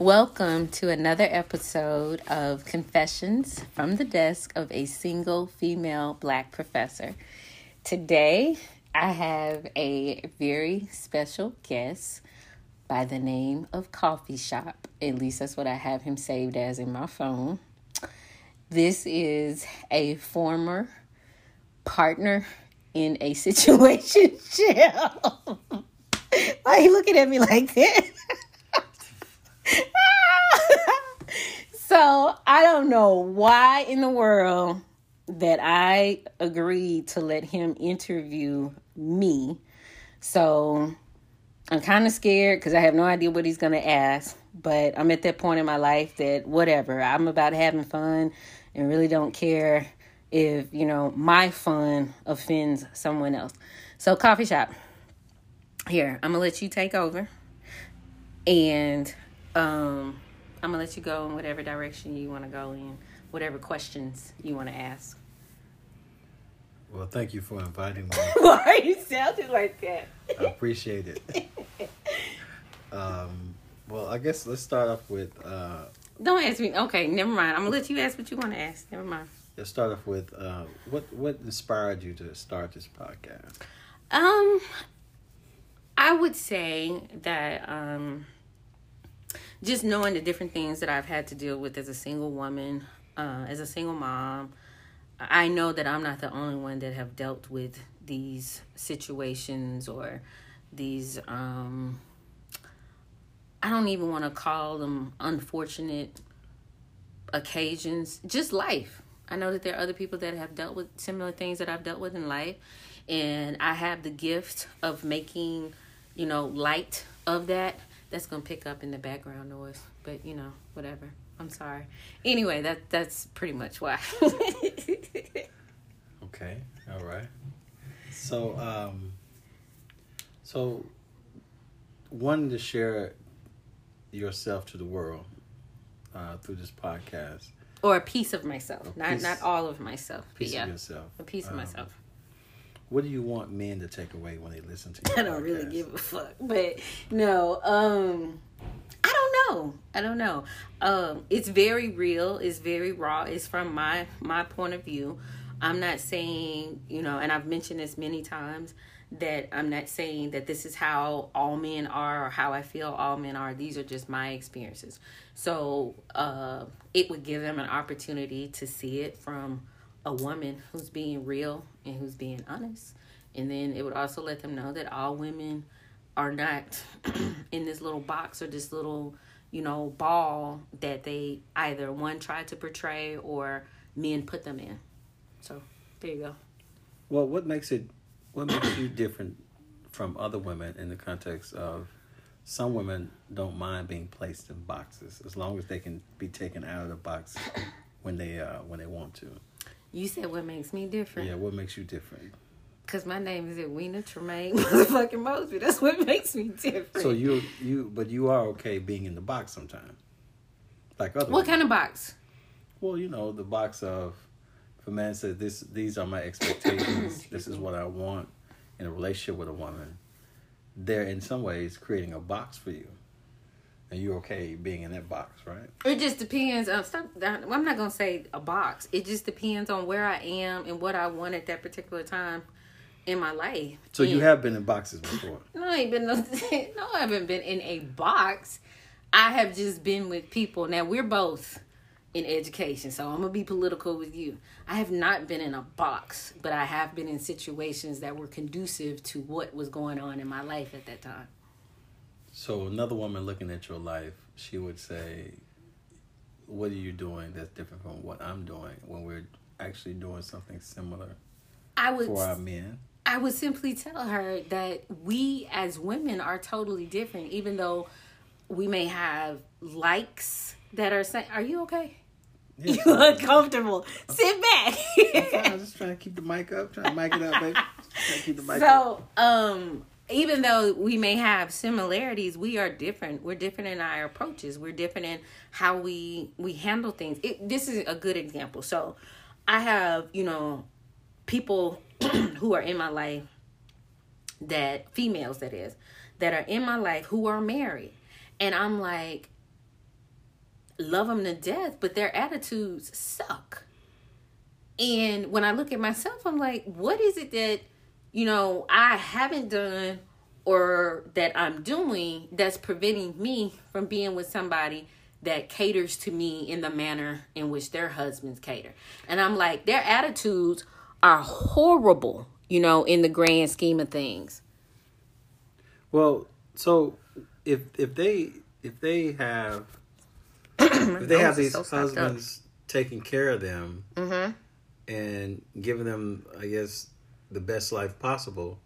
Welcome to another episode of Confessions from the Desk of a Single Female Black Professor. Today, I have a very special guest by the name of Coffee Shop. At least that's what I have him saved as in my phone. This is a former partner in a situation. Why are you looking at me like that? So I don't know why in the world that I agreed to let him interview me. So I'm kind of scared because I have no idea what he's going to ask. But I'm at that point in my life that whatever, I'm about having fun and really don't care if, you know, my fun offends someone else. So, coffee shop. Here, I'm going to let you take over. And um, I'm going to let you go in whatever direction you want to go in, whatever questions you want to ask. Well, thank you for inviting me. Why are you sounding like that? I appreciate it. um, well, I guess let's start off with. Uh, Don't ask me. Okay, never mind. I'm gonna let you ask what you want to ask. Never mind. let's start off with uh, what what inspired you to start this podcast. Um, I would say that um, just knowing the different things that I've had to deal with as a single woman, uh, as a single mom, I know that I'm not the only one that have dealt with these situations or these. Um, I don't even want to call them unfortunate occasions, just life. I know that there are other people that have dealt with similar things that I've dealt with in life, and I have the gift of making, you know, light of that. That's gonna pick up in the background noise, but you know, whatever. I'm sorry. Anyway, that that's pretty much why. Okay, all right. So, um, so wanting to share yourself to the world uh, through this podcast, or a piece of myself, A not piece- not all of myself, piece yeah, of yourself. a piece of Um, myself. What do you want men to take away when they listen to you? I don't really give a fuck. But no, um I don't know. I don't know. Um it's very real, it's very raw. It's from my my point of view. I'm not saying, you know, and I've mentioned this many times that I'm not saying that this is how all men are or how I feel all men are. These are just my experiences. So, uh it would give them an opportunity to see it from a woman who's being real and who's being honest. And then it would also let them know that all women are not in this little box or this little, you know, ball that they either one tried to portray or men put them in. So there you go. Well, what makes it? What makes you different from other women in the context of some women don't mind being placed in boxes as long as they can be taken out of the box when they uh, when they want to. You said what makes me different. Yeah, what makes you different? Cause my name is Edwina Tremaine motherfucking Mosby. That's what makes me different. So you you but you are okay being in the box sometimes, like other. what kind of box? Well, you know the box of if a man says this these are my expectations. this is what I want in a relationship with a woman. They're in some ways creating a box for you, and you're okay being in that box, right? It just depends on stop. I'm not gonna say a box. It just depends on where I am and what I want at that particular time in my life. So you have been in boxes before. No, I ain't been. No, no, I haven't been in a box. I have just been with people. Now we're both in education, so I'm gonna be political with you. I have not been in a box, but I have been in situations that were conducive to what was going on in my life at that time. So another woman looking at your life, she would say, "What are you doing that's different from what I'm doing when we're actually doing something similar I would for our men?" I would simply tell her that we as women are totally different, even though we may have likes that are saying, "Are you okay? Yeah, You uncomfortable? Sit back." I'm just trying to keep the mic up, trying to mic it up, baby. Trying to keep the mic up. so, um, even though we may have similarities, we are different. We're different in our approaches. We're different in how we we handle things. It, this is a good example. So, I have you know people who are in my life that females that is that are in my life who are married and i'm like love them to death, but their attitudes suck. And when I look at myself, I'm like, what is it that, you know, I haven't done or that I'm doing that's preventing me from being with somebody that caters to me in the manner in which their husbands cater. And I'm like, their attitudes are horrible, you know, in the grand scheme of things. Well, so if if they if they have if they have these so husbands taking care of them mm-hmm. and giving them, I guess, the best life possible,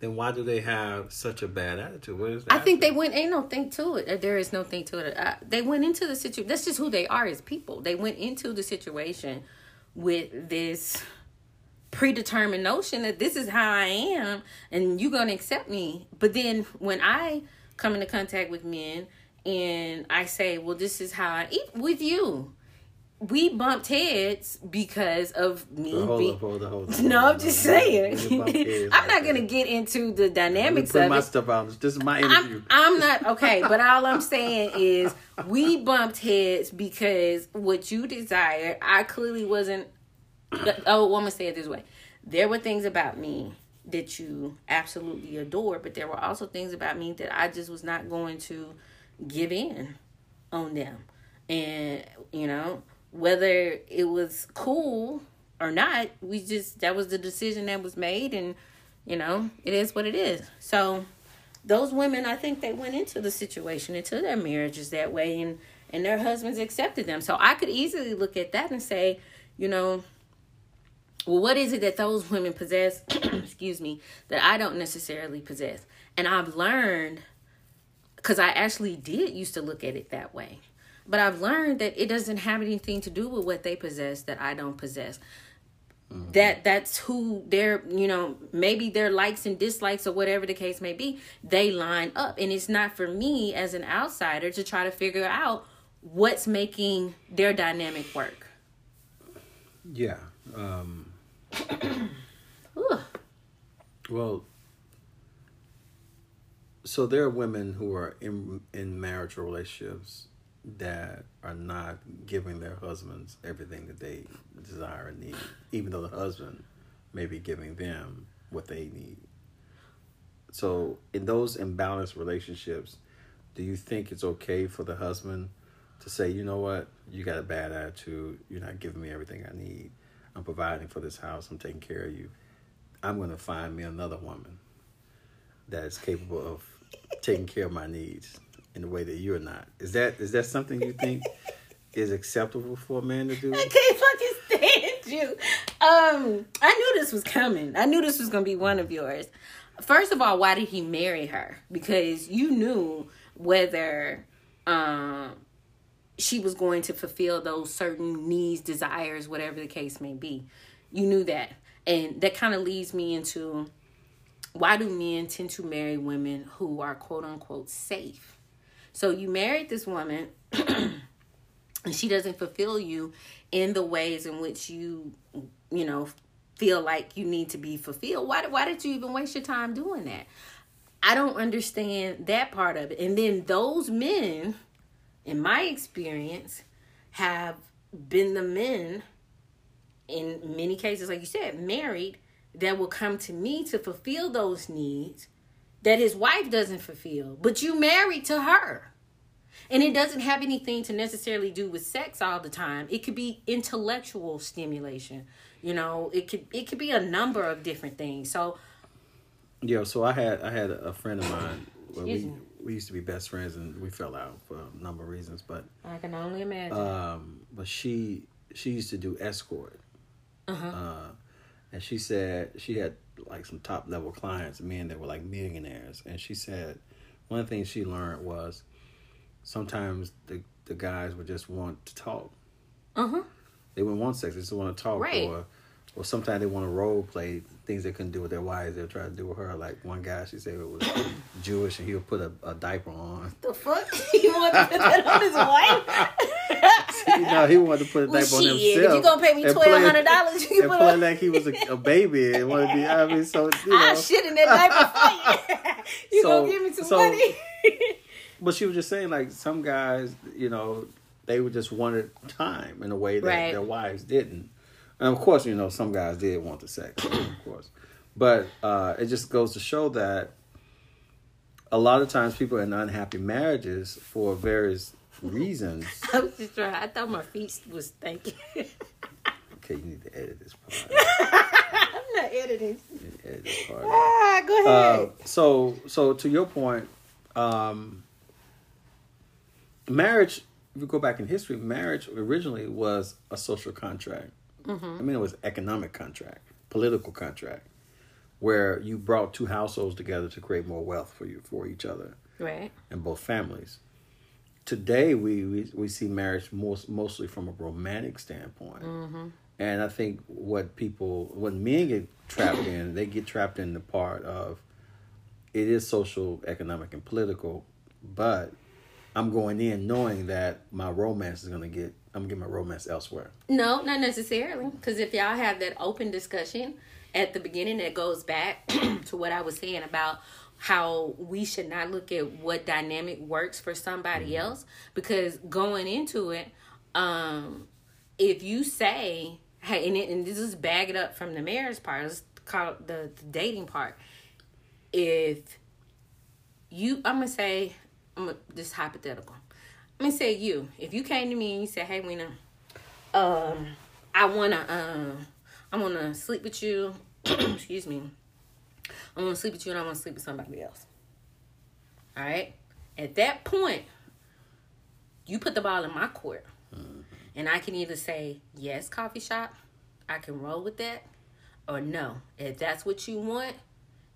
then why do they have such a bad attitude? What is that? I think they went ain't no think to it. There is no think to it. Uh, they went into the situation. That's just who they are as people. They went into the situation with this predetermined notion that this is how I am and you're gonna accept me. But then when I come into contact with men and I say, well, this is how I eat with you we bumped heads because of me. hold being... hold hold No, I'm just saying. I'm not gonna get into the dynamics of my it. stuff out. This is my interview. I'm, I'm not okay, but all I'm saying is we bumped heads because what you desired, I clearly wasn't. Oh, woman say it this way: there were things about me that you absolutely adore, but there were also things about me that I just was not going to give in on them, and you know whether it was cool or not, we just that was the decision that was made and you know, it is what it is. So those women I think they went into the situation, into their marriages that way and and their husbands accepted them. So I could easily look at that and say, you know, well, what is it that those women possess, excuse me, that I don't necessarily possess? And I've learned because I actually did used to look at it that way. But I've learned that it doesn't have anything to do with what they possess that I don't possess. Mm-hmm. That that's who their you know maybe their likes and dislikes or whatever the case may be they line up and it's not for me as an outsider to try to figure out what's making their dynamic work. Yeah. Um, well, so there are women who are in in marital relationships that are not giving their husbands everything that they desire and need, even though the husband may be giving them what they need. So, in those imbalanced relationships, do you think it's okay for the husband to say, you know what, you got a bad attitude, you're not giving me everything I need, I'm providing for this house, I'm taking care of you, I'm going to find me another woman that is capable of taking care of my needs? In the way that you're not. Is that is that something you think is acceptable for a man to do? I can't fucking stand you. Um, I knew this was coming. I knew this was gonna be one of yours. First of all, why did he marry her? Because you knew whether um she was going to fulfill those certain needs, desires, whatever the case may be. You knew that. And that kind of leads me into why do men tend to marry women who are quote unquote safe? So you married this woman and she doesn't fulfill you in the ways in which you, you know, feel like you need to be fulfilled. Why, why did you even waste your time doing that? I don't understand that part of it. And then those men, in my experience, have been the men, in many cases, like you said, married, that will come to me to fulfill those needs that his wife doesn't fulfill, but you married to her. And it doesn't have anything to necessarily do with sex all the time. It could be intellectual stimulation. You know, it could it could be a number of different things. So Yeah, so I had I had a friend of mine we we used to be best friends and we fell out for a number of reasons, but I can only imagine. Um but she she used to do escort. Uh-huh. Uh and she said she had like some top level clients, men that were like millionaires. And she said one thing she learned was sometimes the the guys would just want to talk. Uh huh. They wouldn't want sex; they just want to talk. Right. Or, or sometimes they want to role play things they couldn't do with their wives. They'll try to do with her. Like one guy, she said it was Jewish, and he would put a, a diaper on. The fuck? He wanted to put that on his wife? See, no, he wanted to put a well, diaper on himself. If you gonna pay me twelve hundred dollars, you can and play like he was a, a baby and want to be. I mean, so you know. I shit in that diaper for you. you so, gonna give me some so, money? But she was just saying, like some guys, you know, they would just wanted time in a way that Right. their wives didn't. And of course, you know, some guys did want the sex, of course. But uh, it just goes to show that a lot of times people in unhappy marriages for various reasons. I was just trying. I thought my feet was thinking. Okay, you need to edit this part. I'm not editing. You need to edit this part. Ah, go Uh, ahead. so so to your point, um, marriage. If you go back in history, marriage originally was a social contract. Mm-hmm. I mean, it was economic contract, political contract, where you brought two households together to create more wealth for you for each other right. and both families. Today, we we, we see marriage most, mostly from a romantic standpoint, and I think what people when men get trapped in, they get trapped in the part of it is social, economic, and political, but I'm going in knowing that my romance is gonna get I'm gonna get my romance elsewhere. No, not necessarily. Because if y'all have that open discussion at the beginning, that goes back to what I was saying about how we should not look at what dynamic works for somebody else. Because going into it, um, if you say, hey, and, it, and this is bag it up from the marriage part, let's call it the, the dating part. If you, I'm gonna say, I'm gonna, this hypothetical. I'm gonna say you. If you came to me and you said, "Hey, Weena, um, I wanna, um, I wanna sleep with you." excuse me. I wanna sleep with you, and I wanna sleep with somebody else. All right. At that point, you put the ball in my court, and I can either say yes, coffee shop, I can roll with that, or no. If that's what you want,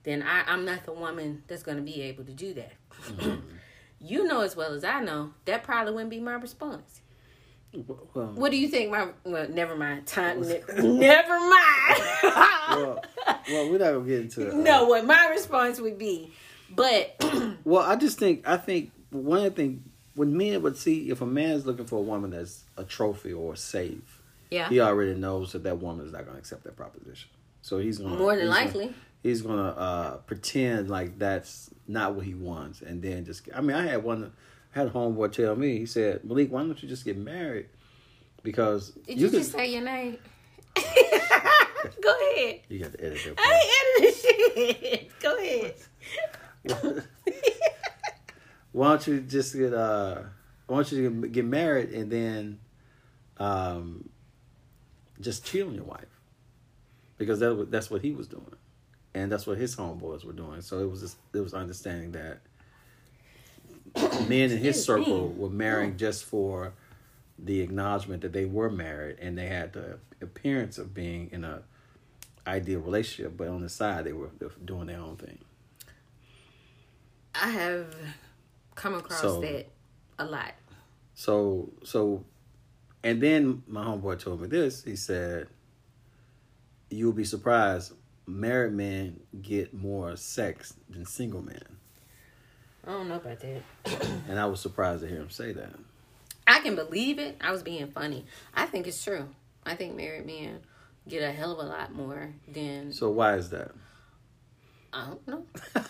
then I, I'm not the woman that's gonna be able to do that. you know as well as I know that probably wouldn't be my response. Well, What do you think? My well, never mind. Time. ne- never mind. well, well, we're not gonna get into it. no, what my response would be, but Well, I just think I think one of the things when men would see if a man is looking for a woman that's a trophy or a save, yeah, he already knows that that woman is not going to accept that proposition. So he's to more than he's likely. Gonna, he's going to uh, pretend like that's not what he wants, and then just. I mean, I had one. I had a homeboy tell me. He said, "Malik, why don't you just get married? Because Did you, could- just say your name? Go ahead. you got to edit that. part. I ain't editing shit. Go ahead. why don't you just get uh why don't you get married and then um just cheat on your wife because that that's what he was doing and that's what his homeboys were doing so it was just it was understanding that men in his circle were marrying oh. just for the acknowledgement that they were married and they had the appearance of being in a ideal relationship but on the side they were, they were doing their own thing I have come across So- that a lot. So so and then my homeboy told me this. He said, You'll be surprised, married men get more sex than single men. I don't know about that. And I was surprised to hear him say that. I can believe it. I was being funny. I think it's true. I think married men get a hell of a lot more than So why is that? I don't know.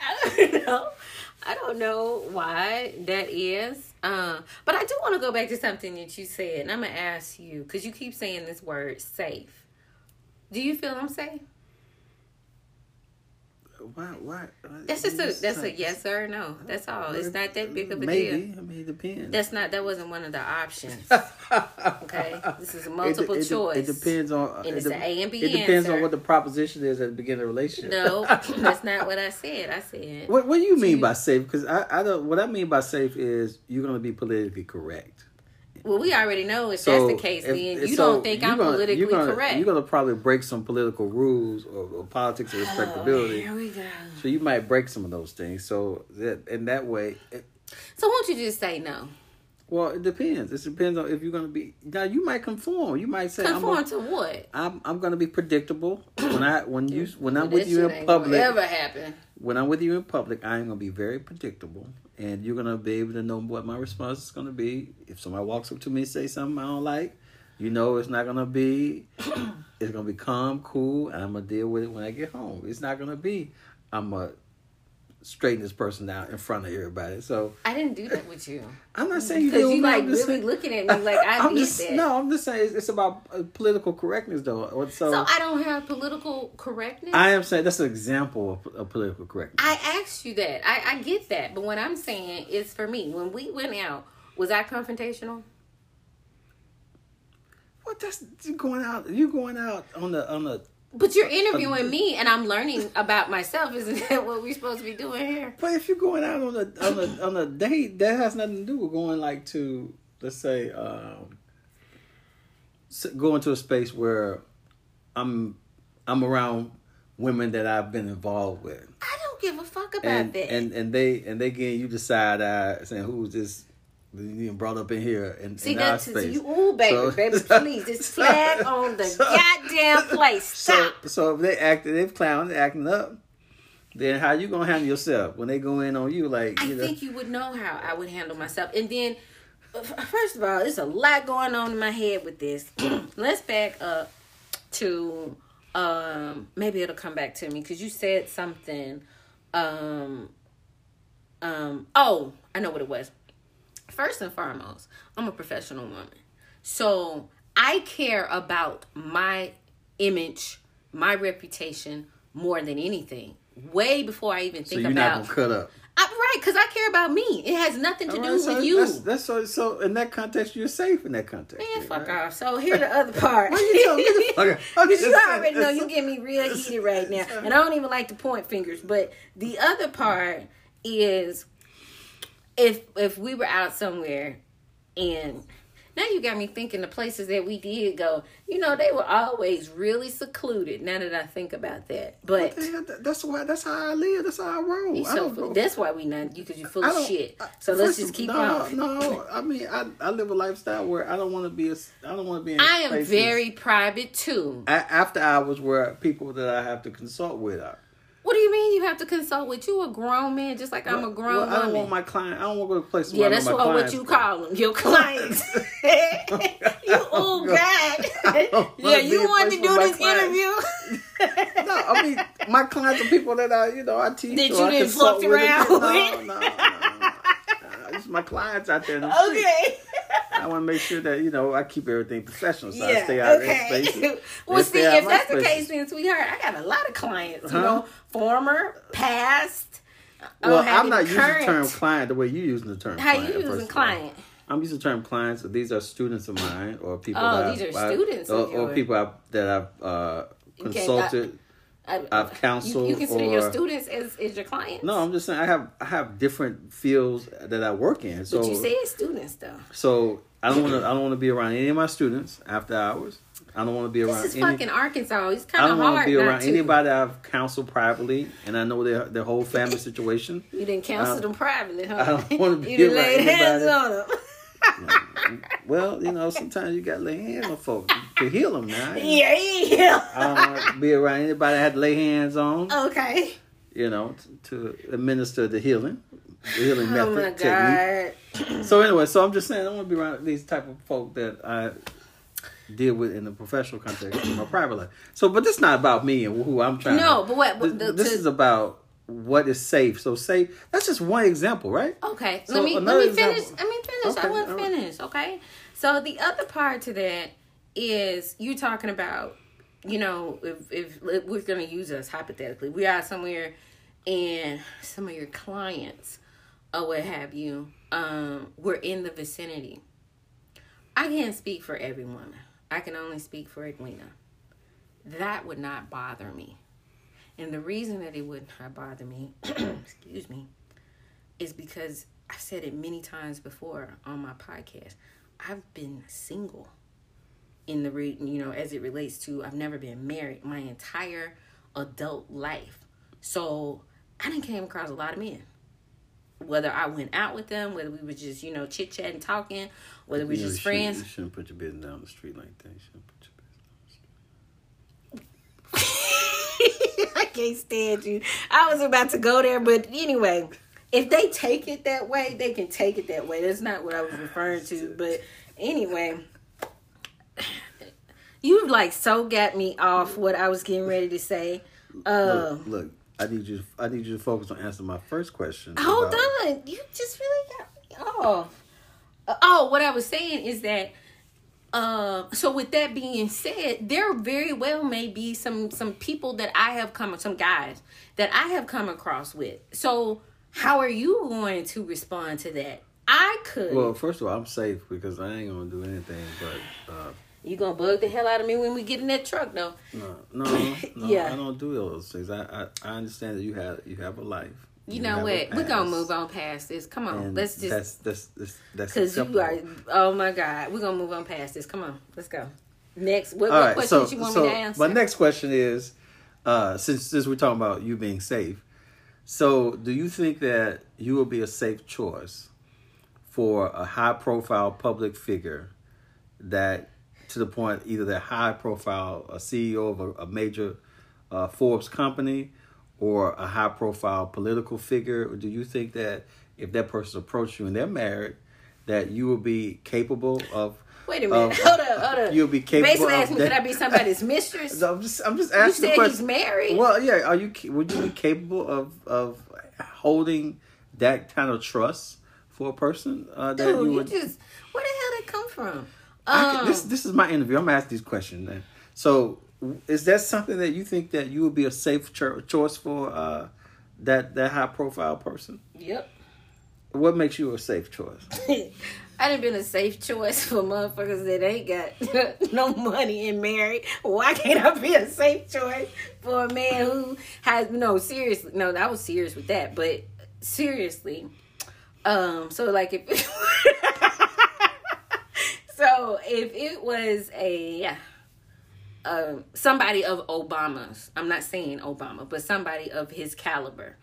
I don't know. I don't know why that is. Uh, but I do want to go back to something that you said, and I'm gonna ask you because you keep saying this word "safe." Do you feel I'm safe? Why why That's just a that's a yes or no. That's all. It's not that big of a Maybe. deal. I mean it depends. That's not. That wasn't one of the options. Okay, this is a multiple it, it, choice. It depends on And it's it, an A and B It depends on what the proposition is at the beginning of the relationship. No, that's not what I said. I said What What do you mean by safe? Because I, I don't. What I mean by safe is you're going to be politically correct. Well, we already know if So, that's the case, if- then you so don't think I'm gonna- politically you're gonna, correct. You're going to probably break some political rules or, or politics of oh, respectability. Oh, here we go. so you might break some of those things. So that in that way, it, So won't you just say no? well, it depends. It depends on if you're going to be. Now you might conform. You might say Conform I'm. to what? I'm, I'm going to be predictable when I when you when I'm with you in public. Ever happen? when I'm with you in public, I'm gonna be very predictable, and you're gonna be able to know what my response is gonna be. If somebody walks up to me and say something I don't like, you know it's not gonna be. it's gonna be calm, cool, and I'm gonna deal with it when I get home. It's not gonna be. I'm gonna straighten this person out in front of everybody. So I didn't do that with you. I'm not saying you Because do. you like really saying- looking at me like I I'm did just, that. No, I'm just saying it's, it's about uh, political correctness, though. So, So I don't have political correctness. I am saying that's an example of, of political correctness. I asked you that. I, I get that. But what I'm saying is for me, when we went out, was I confrontational? what? That's you going out. You going out on the on the. But you're interviewing me and I'm learning about myself. Isn't that what we're supposed to be doing here? But if you're going out on a on a on a date, that has nothing to do with going like to let's say um, going to a space where I'm I'm around women that I've been involved with. I don't give a fuck about and that. and and they and they getting you the side eye saying who's this you brought up in here in, See in that's you, ooh, baby, So- baby, please, it's flag on the so- goddamn place. So Stop. so if they acting, they've clown, they acting up. Then how you gonna handle yourself when they go in on you? Like I you know, think you would know how I would handle myself. And then, first of all, there's a lot going on in my head with this. Let's back up to um maybe it'll come back to me because you said something. Um, um. Oh, I know what it was. First and foremost, I'm a professional woman, so I care about my image, my reputation more than anything. Way before I even so think you're about cut up. I, right, because I care about me. It has nothing to do so with you. That's, that's so so in that context, you're safe in that context. Man, fuck right? off. So here's the other part. You telling me to fuck Because you already know you get me real heated right now. And I don't even like to point fingers. But the other part is if if we were out somewhere and now you got me thinking the places that we did go, you know, they were always really secluded. Now that I think about that. But that- That's why. That's how I live. That's how I roll. I so that's why we not you because you're full of shit. I- So let's just keep no, on. No, I mean, I, I live a lifestyle where I don't want to be. A, I don't want to be. In I am very private too. after hours where people that I have to consult with are. What do you mean you have to consult with you a grown man just like I'm a grown well, I don't woman? want my client. I don't want to go to places. yeah, where know that's what, what you call them, your clients. you, oh I God. yeah, you wanted to do this interview. No, I mean my clients are people that I, you know, I teach. That you I didn't fuck with. around with? no, no, no. It's my clients out there in the street. okay. I want to make sure that you know I keep everything professional, so I Yeah, stay out of okay. their spaces. well, see, if that's the case, then sweetheart, I got a lot of clients. You Huh? know, former, past. Well, I'm not any using the term client the way you using the term. How client, you using client? I'm using the term clients. These are students of mine, or people. Oh, that these I've- are I've- students or, of or yours. people I've, that I've uh, Okay, consulted. I, I've counseled You, you consider your students as, as your clients? No, I'm just saying I have I have different fields that I work in. So But you said students though. so I don't want to I don't want to be around any of my students after hours. I don't want to be around This is any. fucking Arkansas. It's I kind don't of want hard to be around to. anybody I've counseled privately, and I know their their whole family situation. You didn't counsel I- them privately, huh? I don't wanna be you didn't around lay hands on them. Well, you know, sometimes you got to lay hands on folks to heal them. Now, yeah, yeah. I don't want to be around anybody I had to lay hands on. okay. You know, to, to administer the healing, the healing Oh method my technique. So anyway, so I'm just saying I want to be around these type of folk that I deal with in the professional context in my private life. So, but this is not about me and who I'm trying. No, to, but what- This, the- this to- is about what is safe. So safe. That's just one example, right? Okay. So let me let me example- finish. Let me finish. Okay, I want to right. finish. Okay. So the other part to that is you talking about, you know, if if, if we're gonna use us hypothetically, we are somewhere, and some of your clients or what have you, um, we're in the vicinity. I can't speak for everyone. I can only speak for Edwina. That would not bother me. And the reason that it would not bother me, excuse me, is because I've said it many times before on my podcast. I've been single in the re- you know as it relates to I've never been married my entire adult life. So I didn't came across a lot of men. Whether I went out with them, whether we were just you know chit chatting, talking, whether we were just friends. You shouldn't put your business down the street like that. You shouldn't put your business. I can't stand you. I was about to go there, but anyway, if they take it that way, they can take it that way. That's not what I was referring to. But anyway, you like so got me off what I was getting ready to say. Uh, Look, look, I need you. I need you to focus on answering my first question. Hold about- on. You just really got me off. Uh, oh, what I was saying is that uh so with that being said, there very well may be some some people that I have come some guys that I have come across with. So how are you going to respond to that? I could. Well, first of all, I'm safe because I ain't gonna do anything. But uh, you gonna bug the hell out of me when we get in that truck though. no, no, no, Yeah. I don't do those things. I, I, I understand that you have you have a life. You know what? We're gonna move on past this. Come on. and Let's just that's that's that's, that's Cause you are, oh my God, we're gonna move on past this. Come on, let's go. Next, what, what right, question so you want so me to answer? my next question is, uh, since since we're talking about you being safe, so do you think that you will be a safe choice for a high profile public figure that to the point either that high profile a CEO of a, a major uh, Forbes company or a high profile political figure? Or do you think that if that person approached you and they're married, that you will be capable of Wait a minute, of- hold up, hold up. You'll be capable Basically, of asking me, could I be somebody's mistress? No, I'm just I'm just you asking the said he's married. Well, yeah. Are you would you be capable of of holding that kind of trust for a person uh, that Dude, you you, just where the hell did it come from? Um, can- this this is my interview. I'm asking these questions. Then. So, is that something that you think that you would be a safe cho- choice for uh, that that high profile person? yep. What makes you a safe choice? I done been a safe choice for motherfuckers that ain't got no money and married. Why can't I be a safe choice for a man who has no seriously? No, I was serious with that, but seriously, um, so like if so if it was a um somebody of Obama's, I'm not saying Obama, but somebody of his caliber.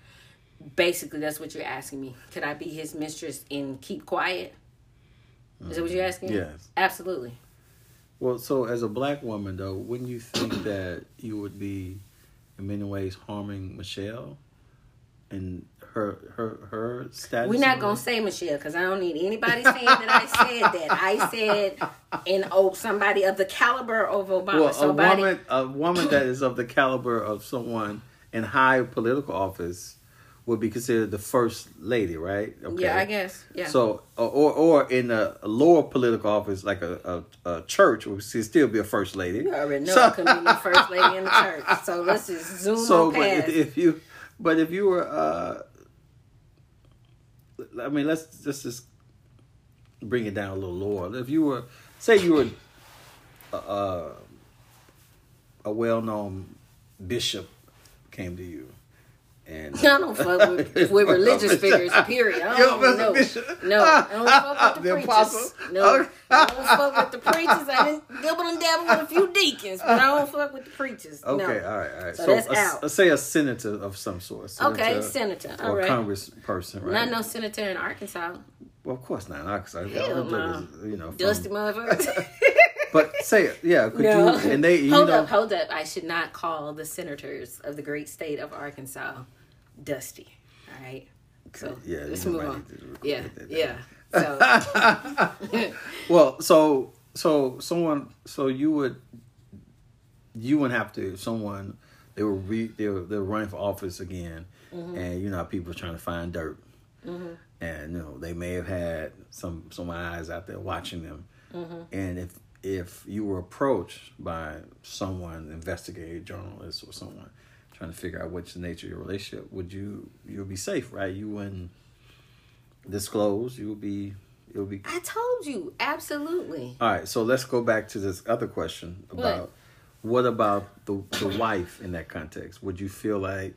Basically, that's what you're asking me. Could I be his mistress and keep quiet? Is that what you're asking? Yes. Absolutely. Well, so as a black woman, though, wouldn't you think that you would be, in many ways, harming Michelle and her her her status? We're not gonna say Michelle because I don't need anybody saying that I said that. I said in oh somebody of the caliber of Obama. Well, a somebody woman, a woman that is of the caliber of someone in high political office would be considered the first lady, right? Okay. Yeah, I guess. Yeah. So, or or in a lower political office, like a, a, a church, would still be a first lady. you already know So- I couldn't be the first lady in the church. So let's just zoom so but if, if you but if you were uh i mean let's let's just bring it down a little lower. If you were say you were uh, a well-known bishop came to you and I don't fuck with, with religious figures, period. I don't know. No, I don't fuck with the, The preachers. apostle? No. I don't fuck with the preachers. I didn't double and dabble with a few deacons, but I don't fuck with the preachers. okay no. all right all right So so, that's a- out. a- say a senator of some sort senator Okay, senator. All or right. congressperson right Not no senator in Arkansas. well of course not in Arkansas. Hell no. you know Dusty motherfucker. but say it yeah could no. you and they you hold know up, hold up. I should not call the senators of the great state of Arkansas dusty. All right. So Yeah, let's move on. need to record Yeah, yeah. So Well, so so someone so you would you wouldn't have to someone they were re, they were they're running for office again, Mm-hmm. and you know people are trying to find dirt, and you know they may have had some some eyes out there watching them, Mm-hmm. and if if you were approached by someone, investigator, journalist, or someone trying to figure out what's the nature of your relationship, would you you'll be safe, right? You wouldn't disclose. You would be it would be I told you, absolutely. all right, so let's go back to this other question about what, about the the wife in that context? Would you feel like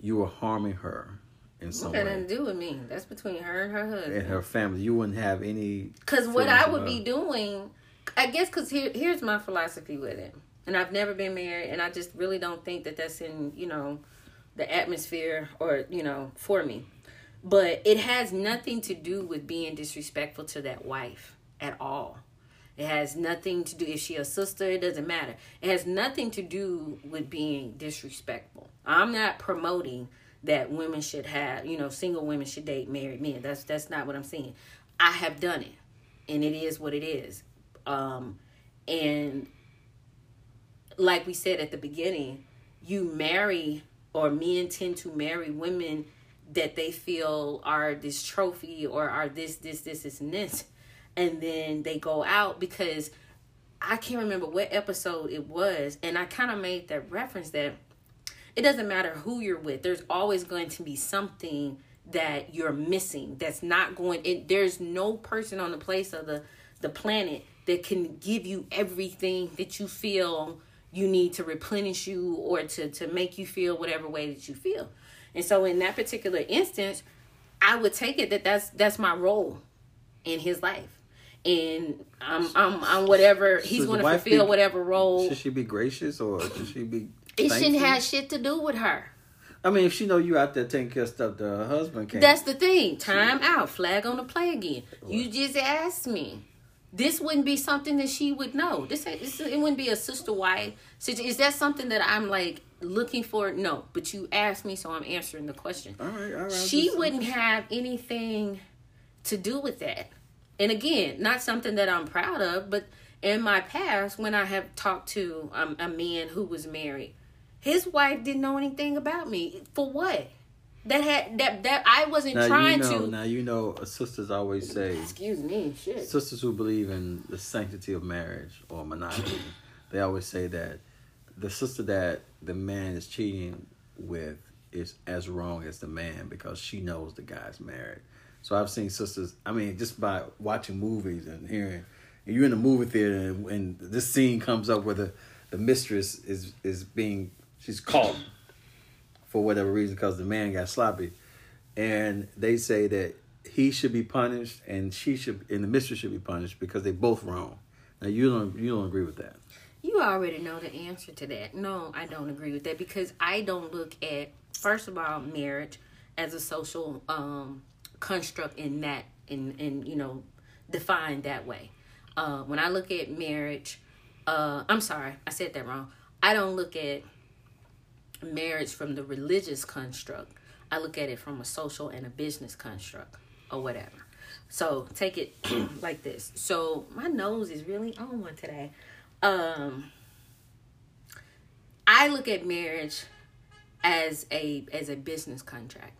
you were harming her in some What nothing way do with me? That's between her and her husband. and her family? You wouldn't have any Because what I would be doing, I guess, because here, here's my philosophy with it. And I've never been married, and I just really don't think that that's in, you know, the atmosphere or, you know, for me. But it has nothing to do with being disrespectful to that wife at all. It has nothing to do, if she a sister, it doesn't matter. It has nothing to do with being disrespectful. I'm not promoting that women should have, you know, single women should date married men. That's that's not what I'm saying. I have done it, and it is what it is. Um, and like we said at the beginning, you marry or men tend to marry women that they feel are this trophy or are this this this this and this. And then they go out because I can't remember what episode it was and I kind of made that reference that it doesn't matter who you're with there's always going to be something that you're missing that's not going it, there's no person on the place of the the planet that can give you everything that you feel you need to replenish you or to to make you feel whatever way that you feel and so in that particular instance i would take it that that's that's my role in his life and i'm i'm, I'm whatever he's going to fulfill be- whather role Should she be gracious or should she be? it shouldn't have shit to do with her I mean, if she know you out there taking care of stuff, the husband can't. That's the thing. Time out. Flag on the play again. You just asked me. This wouldn't be something that she would know. This, this it wouldn't be a sister wife. Is that something that I'm like looking for? No. But you asked me, so I'm answering the question. all right, all right. She wouldn't have anything to do with that. And again, not something that I'm proud of, but in my past, when I have talked to um, a man who was married, his wife didn't know anything about me. For what? That had that that I wasn't Now trying you know. to. Now you know. uh, Sisters always say Excuse me, shit. sisters who believe in the sanctity of marriage or monogamy, they always say that the sister that the man is cheating with is as wrong as the man because she knows the guy's married. So I've seen sisters. I mean, just by watching movies and hearing, and you're in the movie theater and, and this scene comes up where the, the mistress is is being she's caught for whatever reason because the man got sloppy, and they say that he should be punished and she should and the mistress should be punished because they both wrong. Now you don't you don't agree with that. You already know the answer to that. No, I don't agree with that because I don't look at first of all marriage as a social um construct in that in in you know defined that way. Uh when I look at marriage, uh I'm sorry, I said that wrong. I don't look at marriage from the religious construct. I look at it from a social and a business construct or whatever. So take it like this. So my nose is really on one today. Um I look at marriage as a as a business contract.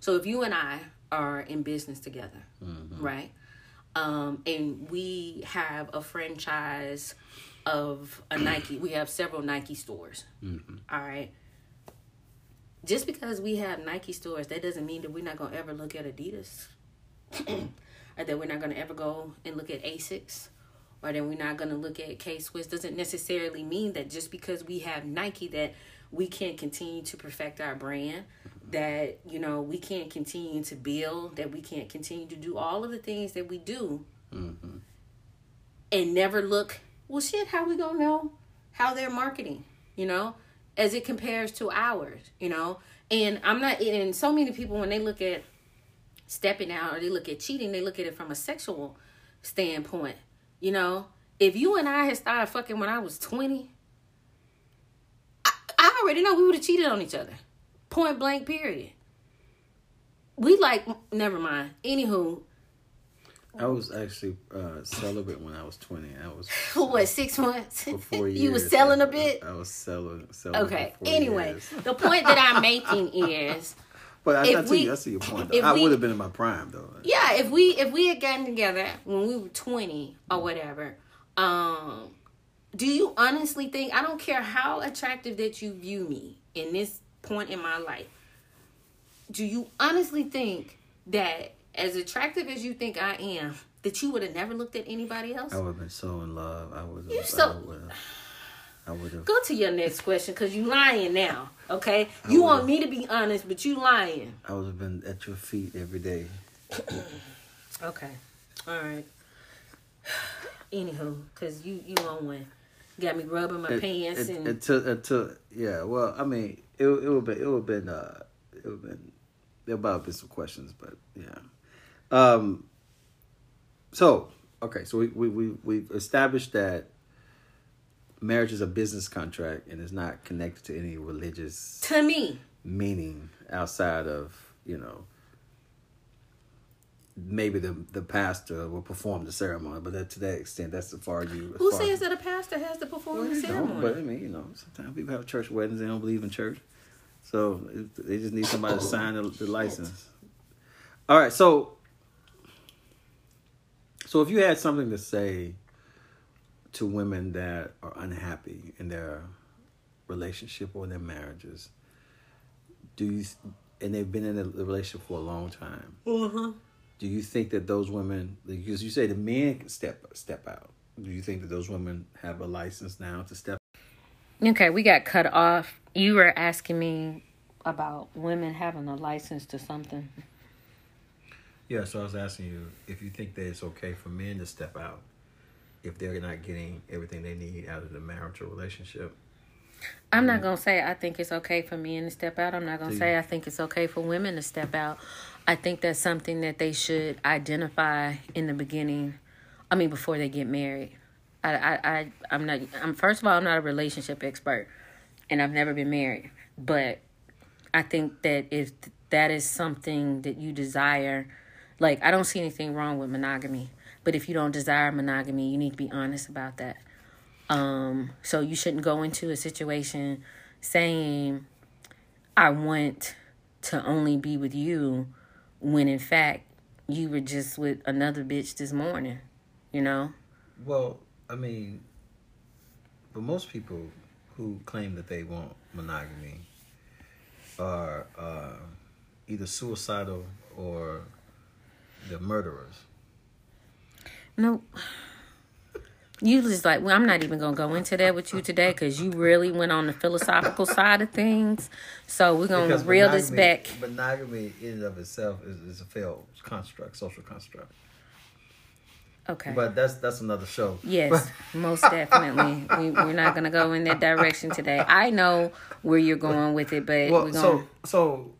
So if you and I are in business together, right? Um, and we have a franchise of a Nike. We have several Nike stores. Mm-hmm. All right. Just because we have Nike stores, that doesn't mean that we're not gonna ever look at Adidas, or that we're not gonna ever go and look at Asics, or that we're not gonna look at K Swiss. Doesn't necessarily mean that just because we have Nike that we can't continue to perfect our brand. That you know we can't continue to build. That we can't continue to do all of the things that we do mm-hmm. and never look well shit how we gonna know how they're marketing you know as it compares to ours you know? And i'm not and so many people when they look at stepping out or they look at cheating they look at it from a sexual standpoint you know? If you and i had started fucking when i was 20 i, I already know we would have cheated on each other. Point blank period. We like never mind. Anywho I was actually uh, celibate when I was twenty. I was what six months for four years. you was selling a bit I was selling. selling Okay. Anyway, years. the point that I'm making is, but I, if I we- I see your point. Though. I would have been in my prime though. yeah, if we if we had gotten together when we were 20 or whatever, um, do you honestly think I don't care how attractive that you view me in this point in my life? Do you honestly think that as attractive as you think I am, that you would have never looked at anybody else? I would have been so in love. I would. Have so- I would have. I have. Go to your next question because you lying now. Okay, you want me to be honest, but you lying. I would have been at your feet every day. Okay. All right. Anywho, cause you you on one, got me rubbing my It- pants it- and until until yeah. Well, I mean, it it would been it would been uh it would been there about been some questions, but yeah. Um. So okay, so we we we we've established that marriage is a business contract and is not connected to any religious to me, meaning outside of you know maybe the the pastor will perform the ceremony, but that, to that extent, that's as far as you. as who far as- says that a pastor has to perform well, the ceremony? but I mean, you know, sometimes people have church weddings. They don't believe in church. So they just need somebody to sign the, the license. All right, so so if you had something to say to women that are unhappy in their relationship or their marriages, do you and they've been in a relationship for a long time? Mm-hmm. Do you think that those women, because you say the men can step step out, do you think that those women have a license now to step? Okay, we got cut off. You were asking me about women having a license to something. Yeah, so I was asking you if you think that it's okay for men to step out if they're not getting everything they need out of the marital relationship. I'm not mm. gonna say I think it's okay for men to step out. I'm not gonna say I think it's okay for women to step out. I think that's something that they should identify in the beginning. I mean, before they get married. I, I, I I'm not. I'm first of all, I'm not a relationship expert, and I've never been married. But I think that if that is something that you desire, like I don't see anything wrong with monogamy. But if you don't desire monogamy, you need to be honest about that. Um, so you shouldn't go into a situation saying, I want to only be with you when in fact you were just with another bitch this morning, you know? Well, I mean, but most people who claim that they want monogamy are uh, either suicidal or they're murderers. No. You just like, well, I'm not even gonna go into that with you today because you really went on the philosophical side of things. So we're gonna reel this back. Monogamy in and of itself is, is a failed construct, social construct. Okay. But that's that's another show. Yes, most definitely. We, we're not gonna go in that direction today. I know where you're going with it, but Well, we're gonna. so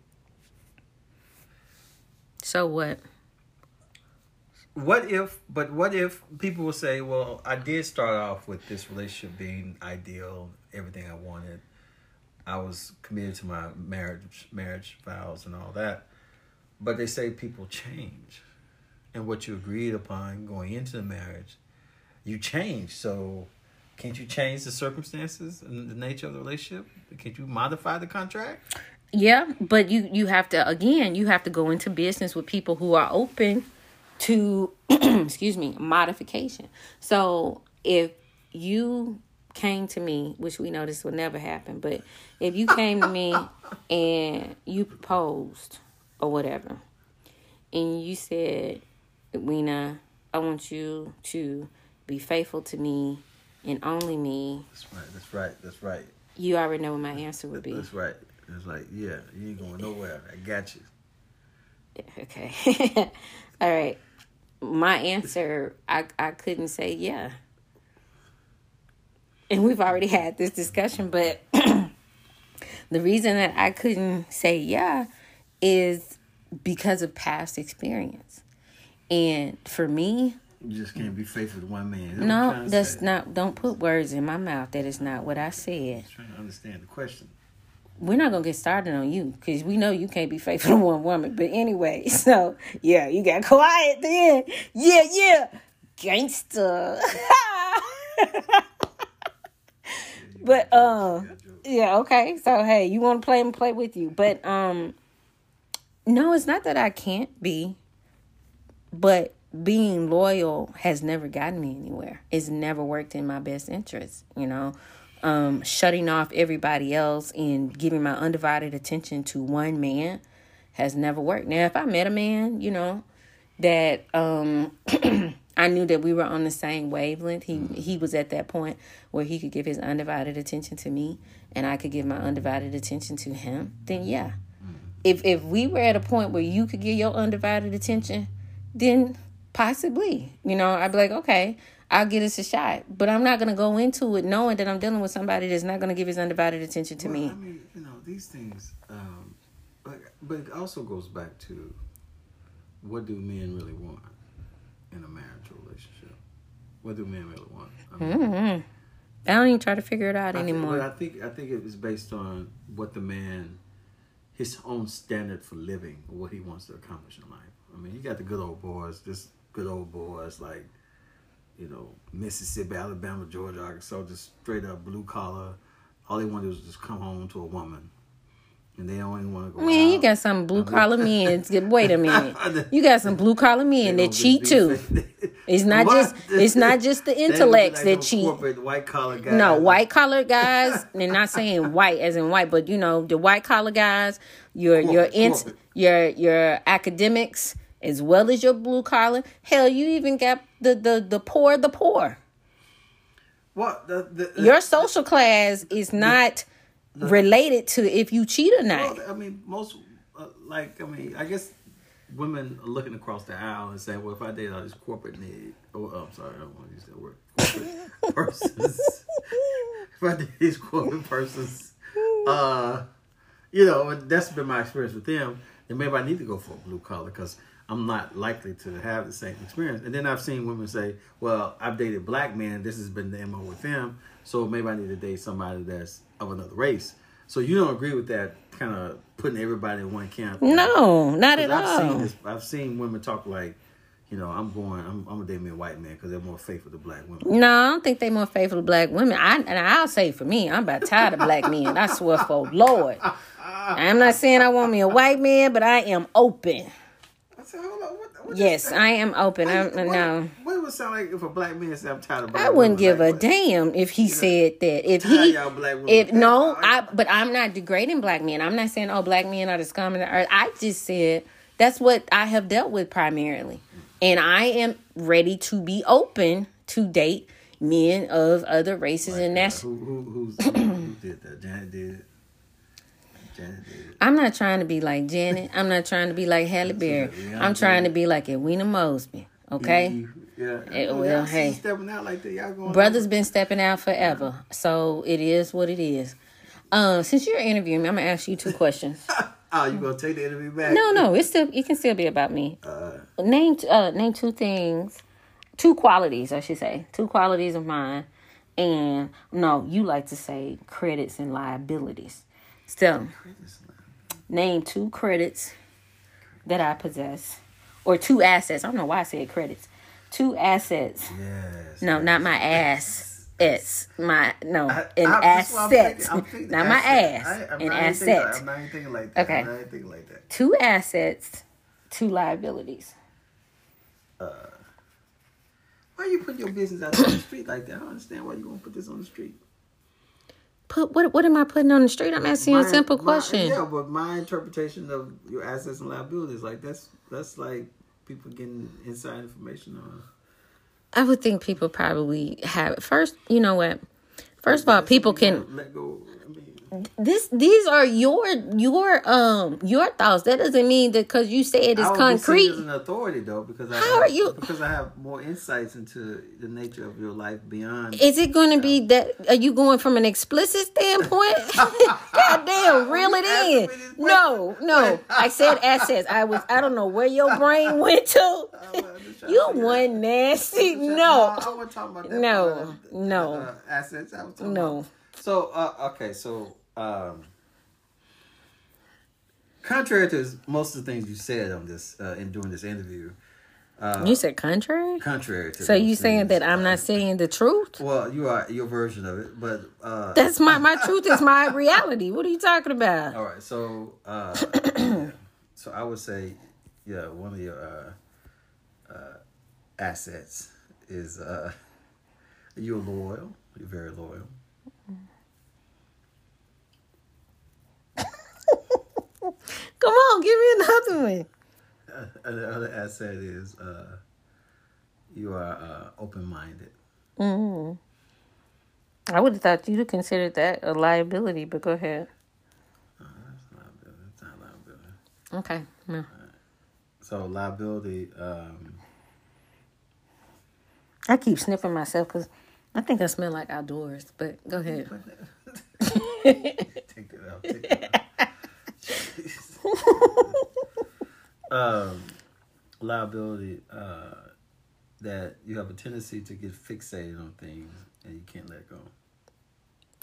So what? What if but what if people will say well i did start off with this relationship being ideal everything i wanted. I was committed to my marriage marriage vows and all that. But they say people change. And what you agreed upon going into the marriage you change. So can't you change the circumstances and the nature of the relationship? Can't you modify the contract? Yeah, but you you have to again. You have to go into business with people who are open to excuse me modification. So if you came to me, which we know this will never happen, but if you came to me and you proposed or whatever, and you said, "Weena, I want you to be faithful to me and only me," that's right that's right that's right you already know what my answer would be. that's right it's like yeah you ain't going nowhere i got you Okay. All right. My answer, I I couldn't say yeah. And we've already had this discussion, but the reason that I couldn't say yeah is because of past experience. And for me, You just can't be faithful to one man. That's no, that's not don't put words in my mouth. That is not what I said. I'm trying to understand the question. We're not gonna get started on you because we know you can't be faithful to one woman. But anyway, so yeah, you got quiet then. Yeah, yeah, gangster. but um, yeah, okay. So hey, you want to play and play with you, but um, no, it's not that I can't be, but being loyal has never gotten me anywhere. It's never worked in my best interest, you know. Um, shutting off everybody else and giving my undivided attention to one man has never worked. Now, if I met a man, you know, that um I knew that we were on the same wavelength. He he was at that point where he could give his undivided attention to me and I could give my undivided attention to him. Then yeah. If if we were at a point where you could give your undivided attention, then possibly, you know, I'd be like, okay, I'll give this a shot. But I'm not gonna go into it knowing that I'm dealing with somebody that's not gonna give his undivided attention to well, me. I mean, you know, these things, um, but, but it also goes back to what do men really want in a marital relationship? What do men really want? I mean, hmm I don't even try to figure it out I think, anymore. but I think I think it is based on what the man, his own standard for living, or what he wants to accomplish in life. I mean, you got the good old boys, just good old boys like, you know, Mississippi, Alabama, Georgia, Arkansas, just straight up blue collar. All they want to do is just come home to a woman, and they don't even want to go. Man, you got some blue collar men. Wait a minute. You got some blue collar men They that cheat too. It's not What? just it's not just the They gonna be intellects like that cheat. Corporate white collar guys. No, white collar guys, and not saying white as in white, but you know, the white collar guys, your your ins, corporate. your your academics as well as your blue collar. Hell, you even got the the the poor the poor. What the, the Your social class is not related to if you cheat or not. Well, I mean, most uh, like I mean, I guess women are looking across the aisle and saying, "Well, if I date all these corporate need, oh, I'm sorry, I don't want to use that word, corporate persons. if I date these corporate persons, uh, you know, that's been my experience with them. Then maybe I need to go for a blue collar because I'm not likely to have the same experience. And then I've seen women say, "Well, I've dated black men. This has been the mo with them, so maybe I need to date somebody that's of another race." So you don't agree with that kind of putting everybody in one camp? No, not at I've seen all. this. I've seen women talk like, you know, I'm going. I'm, I'm gonna date me a white man because they're more faithful to black women. No, I don't think they're more faithful to black women. I and I'll say for me, I'm about tired of black men. I swear for Lord. I'm not saying I want me a white man, but I am open. I said, hold on. What, what Yes, I am open. I'm what, no. What would sound like if a black man said, "I'm tired of black I wouldn't women," give a damn if he said that. If he, if no, I. But I'm not degrading black men. I'm not saying oh black men are the scum of the earth. I just said that's what I have dealt with primarily, and I am ready to be open to date men of other races and Uh, that's. who, who, who did that? Janet did. it. Janet did. I'm not trying to be like Janet. I'm not trying to be like Halle Berry. I'm trying to be like Edwina Mosby. Okay. You- Yeah. Eh, Y'all well, hey. stepping out like that. Y'all going Brother's been stepping out forever, so it is what it is. Uh, since you're interviewing me, I'm gonna ask you two questions. Oh, you gonna take the interview back? No, no, it's still it can still be about me. Uh, Name uh name two things, two qualities I should say, two qualities of mine, and no, you like to say credits and liabilities. Still, name two credits that I possess, or two assets. I don't know why I said credits. Two assets. yes. No, not my ass. It's my no I- an I- what I'm thinking. asset, I'm thinking not my ass, I- I'm an not even thinking- asset. I'm not even thinking like that. Okay. I'm not even thinking like that. Two assets, two liabilities. Uh, why you put your business out on the street like that? I don't understand why you gonna put this on the street. Put what? What am I putting on the street? I'm asking you a simple my- question. yeah, but my interpretation of your assets and liabilities, like that's that's like people getting inside information on. I would think people probably have first. You know what? First of all, people can. let go. I mean, This these are your your um your thoughts. That doesn't mean that because you say it is I would be concrete. as an authority though because I How have, are you- because I have more insights into the nature of your life beyond. Is it going to be that? Are you going from an explicit standpoint? God damn, reel it in. No, no. I said assets. I was. I don't know where your brain went to. You one nasty. No, I wasn't talking about that. No, part of the- no. uh, assets. I was talking no. So uh, okay, so um, contrary to most of the things you said on this uh, in during this interview, You said contrary. contrary to So you saying that I'm uh, not saying the truth? Well, you are your version of it, but uh, That's my my truth is my reality. What are you talking about? all right. So uh, yeah. so I would say, yeah, one of your uh, uh, assets is uh, you're loyal. You're very loyal. Come on, give me another one. And the other asset is uh, you are uh, open minded. Mm-hmm. I would have thought you'd have considered that a liability, but go ahead. It's not liability. Okay. No. So liability. Um, I keep sniffing myself because I think I smell like outdoors. But go ahead. take that out. Take that out. Um, liability. Uh, that you have a tendency to get fixated on things and you can't let go.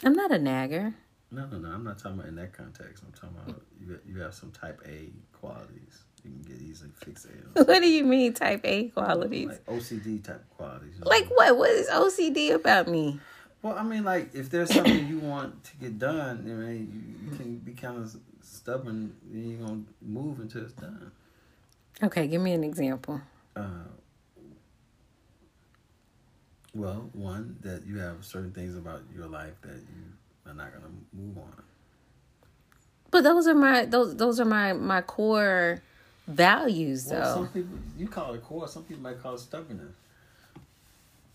I'm not a nagger. No, no, no. I'm not talking about in that context. I'm talking about you. You have some type A qualities. You can get easily fixated. on What do you mean, type A qualities? like OCD type qualities. you know? Like what? What is OCD about me? well, I mean, like if there's something you want to get done, I mean, you, you can be kind of stubborn, you ain't gonna move until it's done. Okay, give me an example. Uh, well, one that you have certain things about your life that you are not gonna move on. But those are my those those are my my core values Well, though. some people you call it core. Some people might call it stubbornness.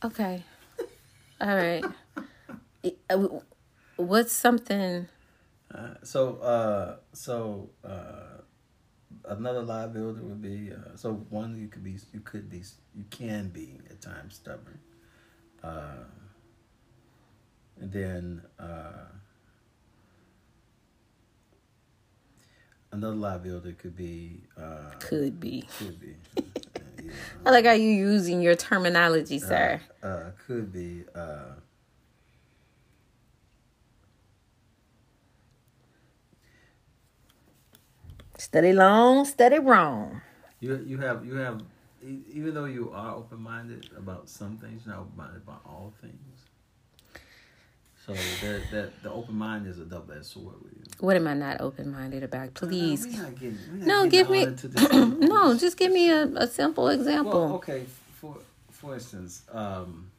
Okay. All right. What's something Uh, so, uh, so uh, another liability would be uh, so one you could be you could be you can be at times stubborn, uh, and then uh, another liability could be uh, could be? could be yeah, I like how you using your terminology, sir. uh, could be Study long, study wrong. You you have you have e- even though you are open minded about some things, you're not open minded about all things. So that that the open mind is a double edged sword with you. What am I not open minded about? Please. Uh, we not getting, we not No, give me no. Just give me a, a simple example. Well, okay. For for instance, um,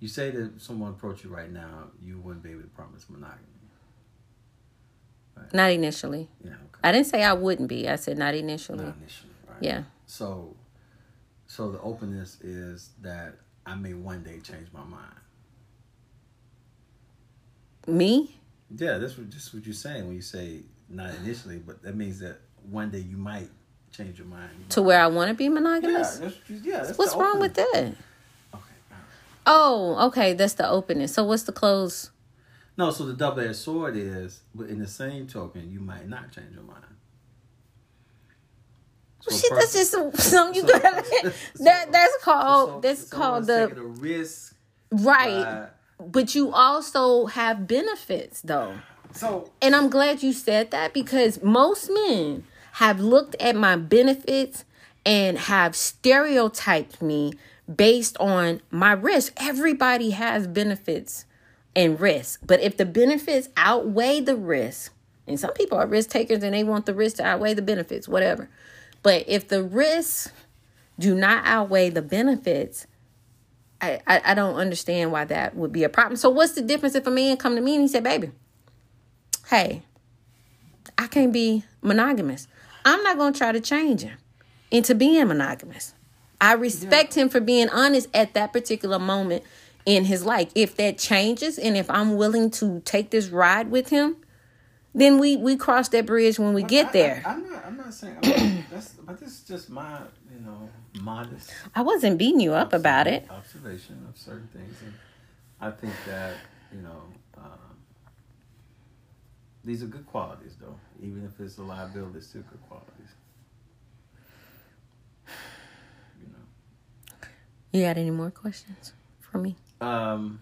you say that someone approached you right now, you wouldn't be able to promise monogamy. Not initially. Yeah. Okay. I didn't say I wouldn't be. I said not initially. Not initially. Right. Yeah. So, so the openness is that I may one day change my mind. Me? Yeah, that's what just what you're saying when you say not initially, but that means that one day you might change your mind. To where I want to be yeah, monogamous? that's, yeah. That's What's wrong with that? Okay. right. Oh, okay. That's the openness. So what's the close? No, so the double edged sword is, but in the same token, you might not change your mind. So Shit, a that's person- just something you so- gotta. so- that that's called so that's called the risk. right. But you also have benefits though. so And I'm glad you said that because most men have looked at my benefits and have stereotyped me based on my risk. Everybody has benefits and risk. But if the benefits outweigh the risk, and some people are risk takers and they want the risk to outweigh the benefits, whatever. But if the risks do not outweigh the benefits, I, I, I don't understand why that would be a problem. So what's the difference if a man come to me and he said, baby, hey, I can't be monogamous. I'm not going to try to change him into being monogamous. I respect him for being honest at that particular moment in his life. If that changes and if I'm willing to take this ride with him, then we we cross that bridge when we get there. I, am not. I'm not saying. I'm that's, but this is just my, you know, modest I wasn't beating you up about it. observation of certain things, and I think that you know, um, these are good qualities, though. Even if it's a liability, it's still good qualities. You know. You got any more questions for me? Um.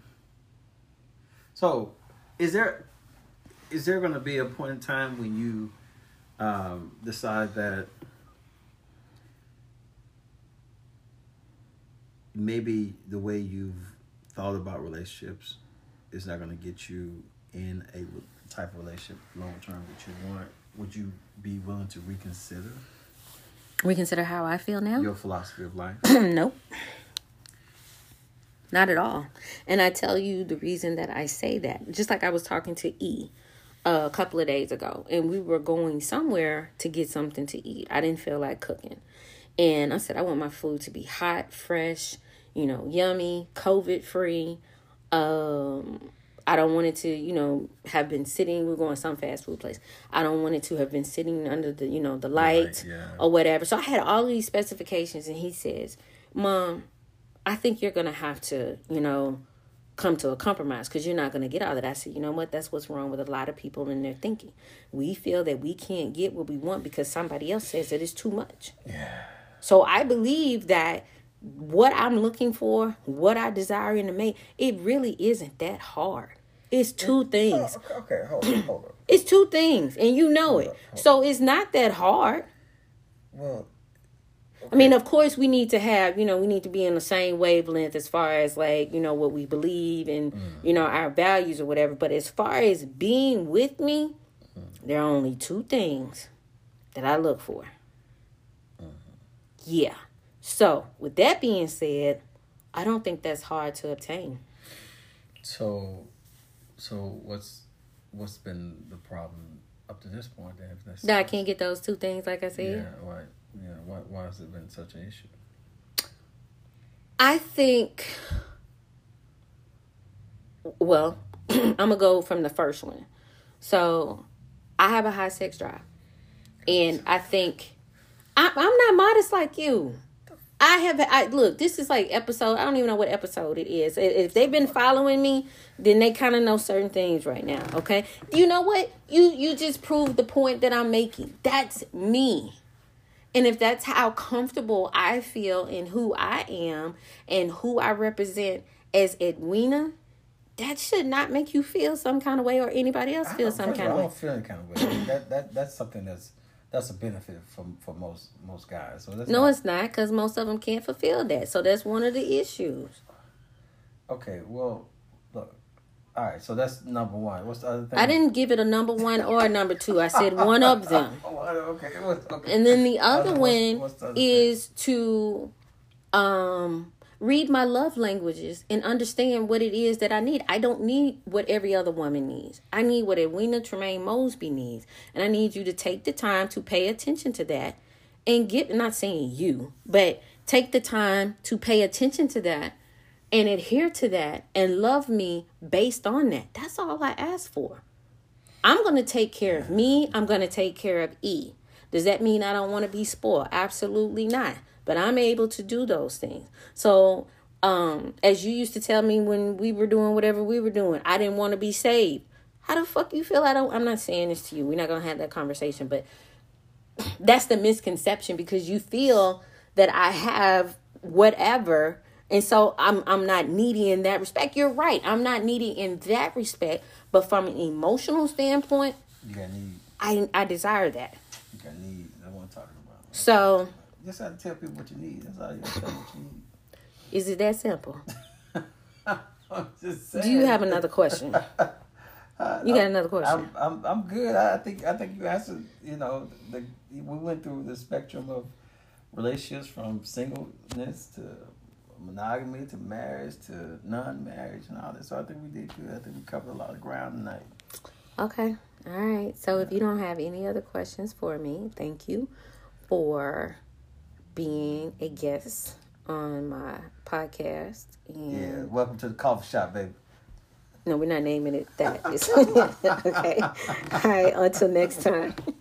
So, is there is there going to be a point in time when you um, decide that maybe the way you've thought about relationships is not going to get you in a type of relationship long term that you want? Would you be willing to reconsider Reconsider how I feel now? your philosophy of life? nope. Not at all. And I tell you the reason that I say that. Just like I was talking to E uh, couple of days ago, and we were going somewhere to get something to eat. I didn't feel like cooking. And I said, I want my food to be hot, fresh, you know, yummy, COVID free. Um, I don't want it to, you know, have been sitting. We're going to some fast food place. I don't want it to have been sitting under the, you know, the light yeah. or whatever. So I had all these specifications, and he says, "Mom, I think you're gonna have to, you know, come to a compromise because you're not gonna get all that." I said, "You know what? That's what's wrong with a lot of people in their thinking. We feel that we can't get what we want because somebody else says that it's too much." Yeah. So I believe that what I'm looking for, what I desire in a mate, it really isn't that hard. It's two things. Oh, Okay, hold on, hold on. It's two things, and you know it. So it's not that hard. Well, I mean, of course, we need to have, you know, we need to be in the same wavelength as far as like, you know, what we believe and, mm. you know, our values or whatever. But as far as being with me, mm. There are only two things that I look for. Mm-hmm. Yeah. So, with that being said, I don't think that's hard to obtain. So, so what's what's been the problem up to this point? Then, That I can't get those two things, like I said. yeah, why, yeah, why, why has it been such an issue? I think. Well, I'm gonna go from the first one. So, I have a high sex drive, and I think I, I'm not modest like you. I have. I look. This is like episode. I don't even know what episode it is. If they've been following me, then they kind of know certain things right now. Okay. You know what? You you just proved the point that I'm making. That's me. And if that's how comfortable I feel in who I am and who I represent as Edwina, that should not make you feel some kind of way or anybody else feel some kind of I way. don't feel any kind of way. that that that's something that's that's a benefit for for most most guys. So that's No, not, it's not because most of them can't fulfill that. So that's one of the issues. okay. Well. All right, so that's number one. What's the other thing? I didn't give it a number one or a number two. I said one of them. Oh, okay. What's, okay. And then the other What's- one what's the other thing? is to um read my love languages and understand what it is that I need. I don't need what every other woman needs. I need what Edwina Tremaine Mosby needs. And I need you to take the time to pay attention to that and get not saying you, but take the time to pay attention to that and adhere to that and love me based on that. That's all I ask for. I'm going to take care of me. I'm going to take care of E. Does that mean I don't want to be spoiled? Absolutely not. But I'm able to do those things. So, um, as you used to tell me when we were doing whatever we were doing, I didn't want to be saved. How the fuck you feel? I don't. I'm not saying this to you. We're not gonna have that conversation. But that's the misconception because you feel that I have whatever, and so I'm I'm not needy in that respect. You're right. I'm not needy in that respect. But from an emotional standpoint, You got need. I I desire that. You got need. That's what I'm talking about. So Just have to tell people what you need. That's all you tell them what you need. is it that simple? I'm just saying. Do you have another question? You got another question? I'm, I'm, I'm good. I think I think you answered. You know, the, we went through the spectrum of relationships from singleness to monogamy to marriage to non-marriage and all that. So I think we did good. I think we covered a lot of ground tonight. Okay. All right. So if you don't have any other questions for me, thank you for being a guest on my podcast. And Yeah. Welcome to the coffee shop, baby. no, we're not naming it that. Okay. All right. Until next time.